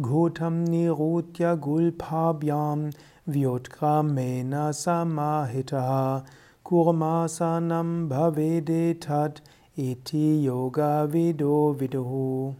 Ghotam nirutya gulpabhyam Vyotkramena samahitaha kurmasanam bhavedetat iti yoga vido viduhu